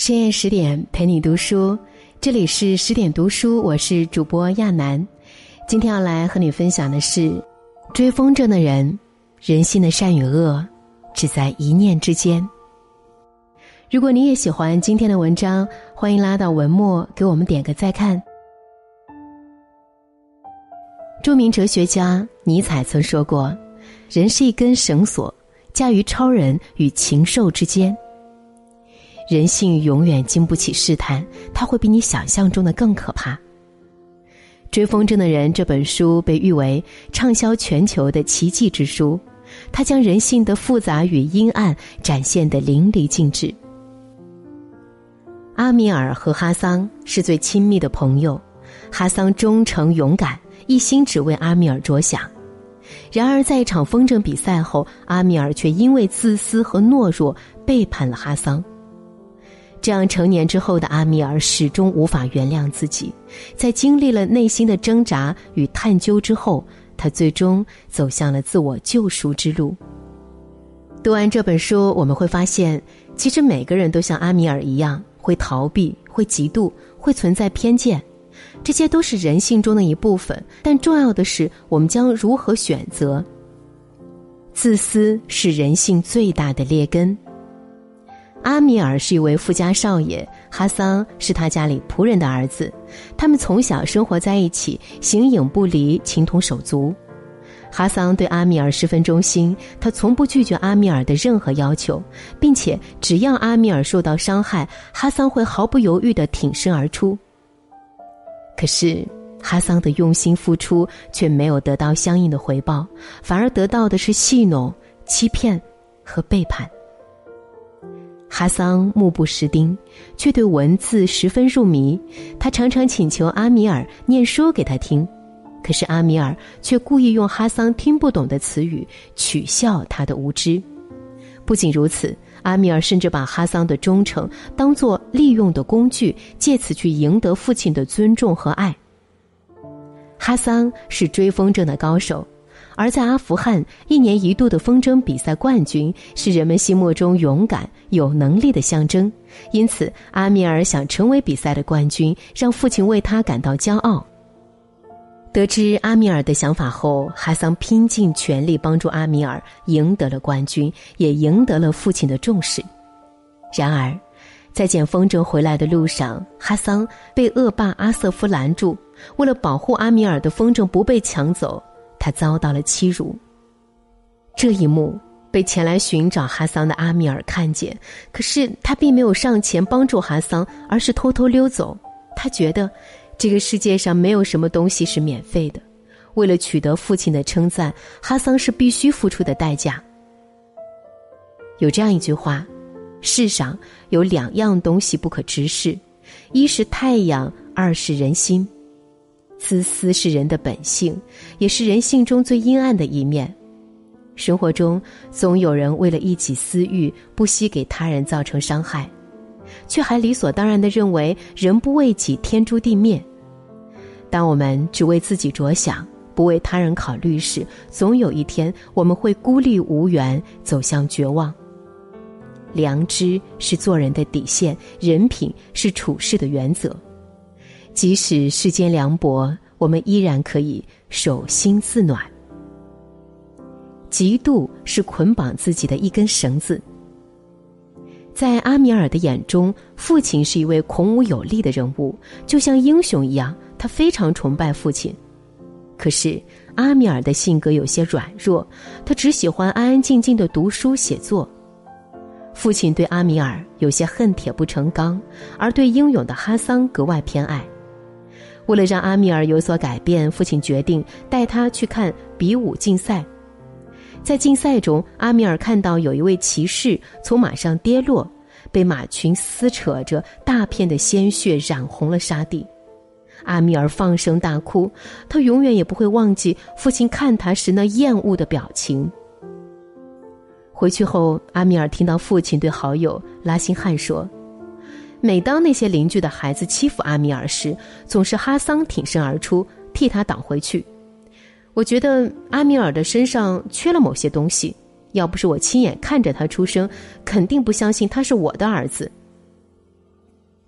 深夜十点陪你读书，这里是十点读书，我是主播亚楠。今天要来和你分享的是：追风筝的人，人性的善与恶，只在一念之间。如果你也喜欢今天的文章，欢迎拉到文末给我们点个再看。著名哲学家尼采曾说过：“人是一根绳索，架于超人与禽兽之间。”人性永远经不起试探，它会比你想象中的更可怕。《追风筝的人》这本书被誉为畅销全球的奇迹之书，它将人性的复杂与阴暗展现得淋漓尽致。阿米尔和哈桑是最亲密的朋友，哈桑忠诚勇敢，一心只为阿米尔着想。然而，在一场风筝比赛后，阿米尔却因为自私和懦弱背叛了哈桑。这样成年之后的阿米尔始终无法原谅自己，在经历了内心的挣扎与探究之后，他最终走向了自我救赎之路。读完这本书，我们会发现，其实每个人都像阿米尔一样，会逃避，会嫉妒，会存在偏见，这些都是人性中的一部分。但重要的是，我们将如何选择？自私是人性最大的劣根。阿米尔是一位富家少爷，哈桑是他家里仆人的儿子，他们从小生活在一起，形影不离，情同手足。哈桑对阿米尔十分忠心，他从不拒绝阿米尔的任何要求，并且只要阿米尔受到伤害，哈桑会毫不犹豫地挺身而出。可是，哈桑的用心付出却没有得到相应的回报，反而得到的是戏弄、欺骗和背叛。哈桑目不识丁，却对文字十分入迷。他常常请求阿米尔念书给他听，可是阿米尔却故意用哈桑听不懂的词语取笑他的无知。不仅如此，阿米尔甚至把哈桑的忠诚当作利用的工具，借此去赢得父亲的尊重和爱。哈桑是追风筝的高手。而在阿富汗，一年一度的风筝比赛冠军是人们心目中勇敢、有能力的象征。因此，阿米尔想成为比赛的冠军，让父亲为他感到骄傲。得知阿米尔的想法后，哈桑拼尽全力帮助阿米尔赢得了冠军，也赢得了父亲的重视。然而，在捡风筝回来的路上，哈桑被恶霸阿瑟夫拦住，为了保护阿米尔的风筝不被抢走。他遭到了欺辱。这一幕被前来寻找哈桑的阿米尔看见，可是他并没有上前帮助哈桑，而是偷偷溜走。他觉得，这个世界上没有什么东西是免费的。为了取得父亲的称赞，哈桑是必须付出的代价。有这样一句话：世上有两样东西不可直视，一是太阳，二是人心。自私是人的本性，也是人性中最阴暗的一面。生活中总有人为了一己私欲，不惜给他人造成伤害，却还理所当然的认为人不为己，天诛地灭。当我们只为自己着想，不为他人考虑时，总有一天我们会孤立无援，走向绝望。良知是做人的底线，人品是处事的原则。即使世间凉薄，我们依然可以手心自暖。嫉妒是捆绑自己的一根绳子。在阿米尔的眼中，父亲是一位孔武有力的人物，就像英雄一样，他非常崇拜父亲。可是阿米尔的性格有些软弱，他只喜欢安安静静的读书写作。父亲对阿米尔有些恨铁不成钢，而对英勇的哈桑格外偏爱。为了让阿米尔有所改变，父亲决定带他去看比武竞赛。在竞赛中，阿米尔看到有一位骑士从马上跌落，被马群撕扯着，大片的鲜血染红了沙地。阿米尔放声大哭，他永远也不会忘记父亲看他时那厌恶的表情。回去后，阿米尔听到父亲对好友拉辛汉说。每当那些邻居的孩子欺负阿米尔时，总是哈桑挺身而出替他挡回去。我觉得阿米尔的身上缺了某些东西，要不是我亲眼看着他出生，肯定不相信他是我的儿子。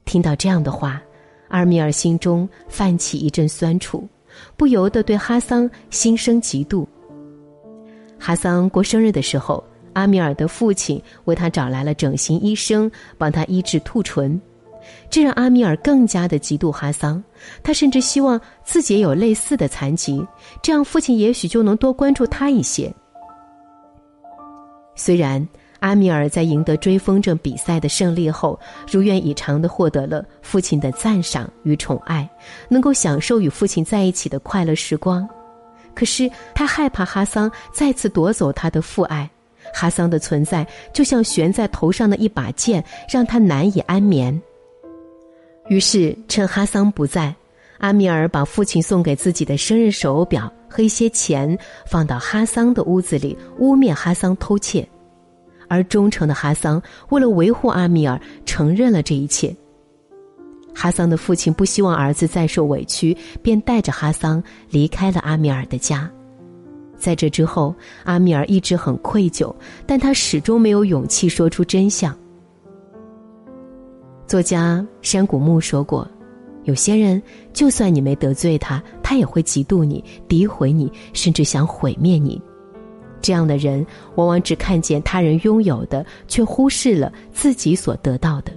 听到这样的话，阿米尔心中泛起一阵酸楚，不由得对哈桑心生嫉妒。哈桑过生日的时候，阿米尔的父亲为他找来了整形医生，帮他医治兔唇，这让阿米尔更加的嫉妒哈桑。他甚至希望自己也有类似的残疾，这样父亲也许就能多关注他一些。虽然阿米尔在赢得追风筝比赛的胜利后，如愿以偿的获得了父亲的赞赏与宠爱，能够享受与父亲在一起的快乐时光。可是他害怕哈桑再次夺走他的父爱，哈桑的存在就像悬在头上的一把剑，让他难以安眠。于是趁哈桑不在，阿米尔把父亲送给自己的生日手表和一些钱放到哈桑的屋子里，污蔑哈桑偷窃。而忠诚的哈桑为了维护阿米尔，承认了这一切。哈桑的父亲不希望儿子再受委屈，便带着哈桑离开了阿米尔的家。在这之后，阿米尔一直很愧疚，但他始终没有勇气说出真相。作家山谷木说过：“有些人，就算你没得罪他，他也会嫉妒你、诋毁你，甚至想毁灭你。这样的人，往往只看见他人拥有的，却忽视了自己所得到的。”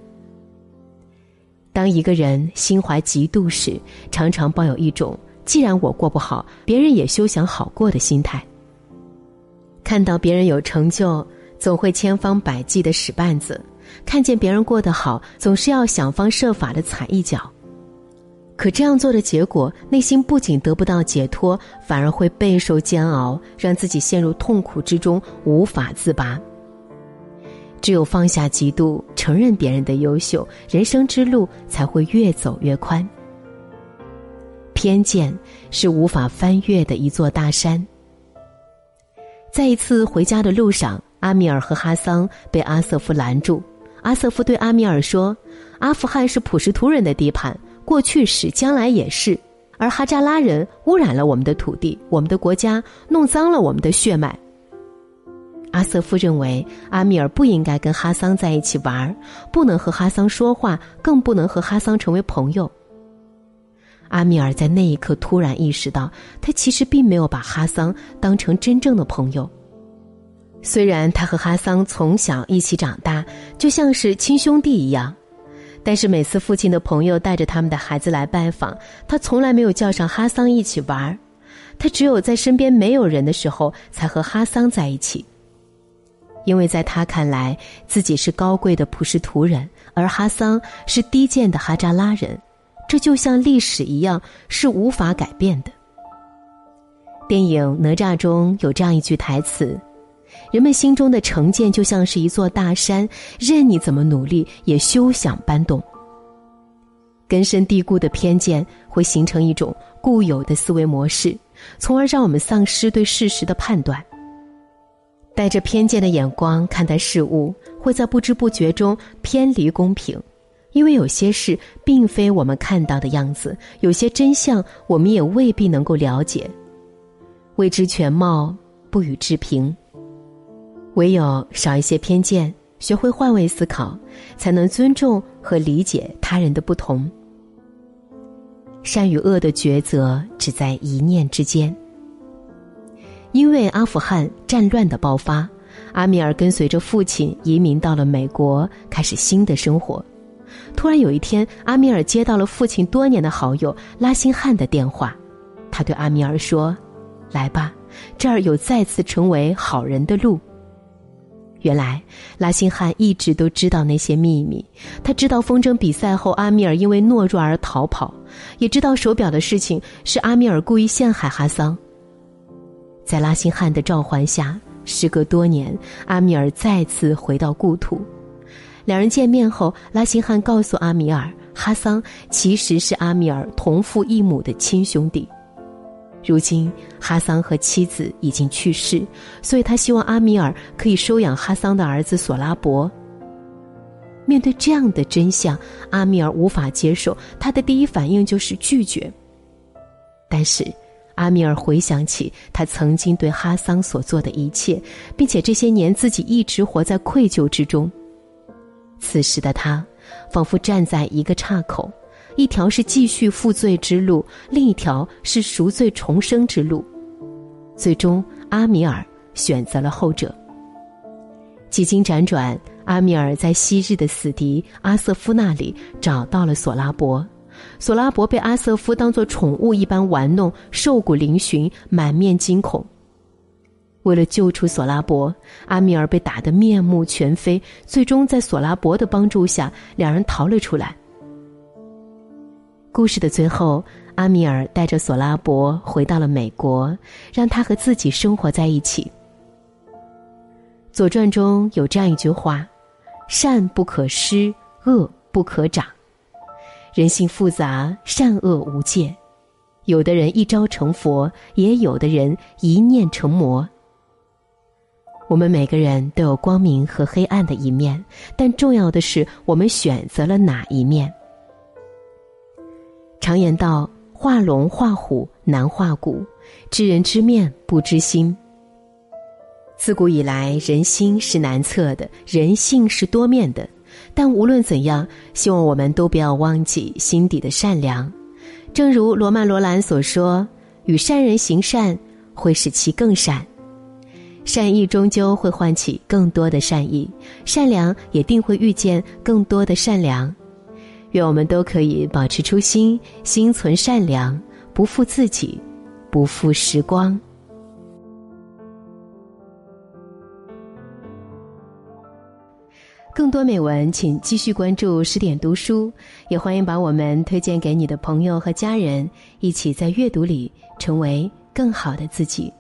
当一个人心怀嫉妒时，常常抱有一种“既然我过不好，别人也休想好过”的心态。看到别人有成就，总会千方百计的使绊子；看见别人过得好，总是要想方设法的踩一脚。可这样做的结果，内心不仅得不到解脱，反而会备受煎熬，让自己陷入痛苦之中，无法自拔。只有放下嫉妒，承认别人的优秀，人生之路才会越走越宽。偏见是无法翻越的一座大山。在一次回家的路上，阿米尔和哈桑被阿瑟夫拦住。阿瑟夫对阿米尔说：“阿富汗是普什图人的地盘，过去是，将来也是。而哈扎拉人污染了我们的土地，我们的国家，弄脏了我们的血脉。”阿瑟夫认为阿米尔不应该跟哈桑在一起玩，不能和哈桑说话，更不能和哈桑成为朋友。阿米尔在那一刻突然意识到，他其实并没有把哈桑当成真正的朋友。虽然他和哈桑从小一起长大，就像是亲兄弟一样，但是每次父亲的朋友带着他们的孩子来拜访，他从来没有叫上哈桑一起玩，他只有在身边没有人的时候，才和哈桑在一起。因为在他看来，自己是高贵的普什图人，而哈桑是低贱的哈扎拉人，这就像历史一样，是无法改变的。电影《哪吒》中有这样一句台词：“人们心中的成见就像是一座大山，任你怎么努力，也休想搬动。”根深蒂固的偏见会形成一种固有的思维模式，从而让我们丧失对事实的判断。带着偏见的眼光看待事物，会在不知不觉中偏离公平，因为有些事并非我们看到的样子，有些真相我们也未必能够了解。未知全貌，不予置评。唯有少一些偏见，学会换位思考，才能尊重和理解他人的不同。善与恶的抉择，只在一念之间。因为阿富汗战乱的爆发，阿米尔跟随着父亲移民到了美国，开始新的生活。突然有一天，阿米尔接到了父亲多年的好友拉辛汉的电话，他对阿米尔说：“来吧，这儿有再次成为好人的路。”原来拉辛汉一直都知道那些秘密，他知道风筝比赛后阿米尔因为懦弱而逃跑，也知道手表的事情是阿米尔故意陷害哈桑。在拉辛汉的召唤下，时隔多年，阿米尔再次回到故土。两人见面后，拉辛汉告诉阿米尔，哈桑其实是阿米尔同父异母的亲兄弟。如今，哈桑和妻子已经去世，所以他希望阿米尔可以收养哈桑的儿子索拉伯。面对这样的真相，阿米尔无法接受，他的第一反应就是拒绝。但是。阿米尔回想起他曾经对哈桑所做的一切，并且这些年自己一直活在愧疚之中。此时的他仿佛站在一个岔口，一条是继续负罪之路，另一条是赎罪重生之路。最终，阿米尔选择了后者。几经辗转，阿米尔在昔日的死敌阿瑟夫那里找到了索拉伯。索拉伯被阿瑟夫当作宠物一般玩弄，瘦骨嶙峋，满面惊恐。为了救出索拉伯，阿米尔被打得面目全非。最终，在索拉伯的帮助下，两人逃了出来。故事的最后，阿米尔带着索拉伯回到了美国，让他和自己生活在一起。《左传》中有这样一句话：“善不可施，恶不可长。”人性复杂，善恶无界。有的人一朝成佛，也有的人一念成魔。我们每个人都有光明和黑暗的一面，但重要的是我们选择了哪一面。常言道：“画龙画虎难画骨，知人知面不知心。”自古以来，人心是难测的，人性是多面的。但无论怎样，希望我们都不要忘记心底的善良。正如罗曼·罗兰所说：“与善人行善，会使其更善。”善意终究会唤起更多的善意，善良也定会遇见更多的善良。愿我们都可以保持初心，心存善良，不负自己，不负时光。更多美文，请继续关注十点读书，也欢迎把我们推荐给你的朋友和家人，一起在阅读里成为更好的自己。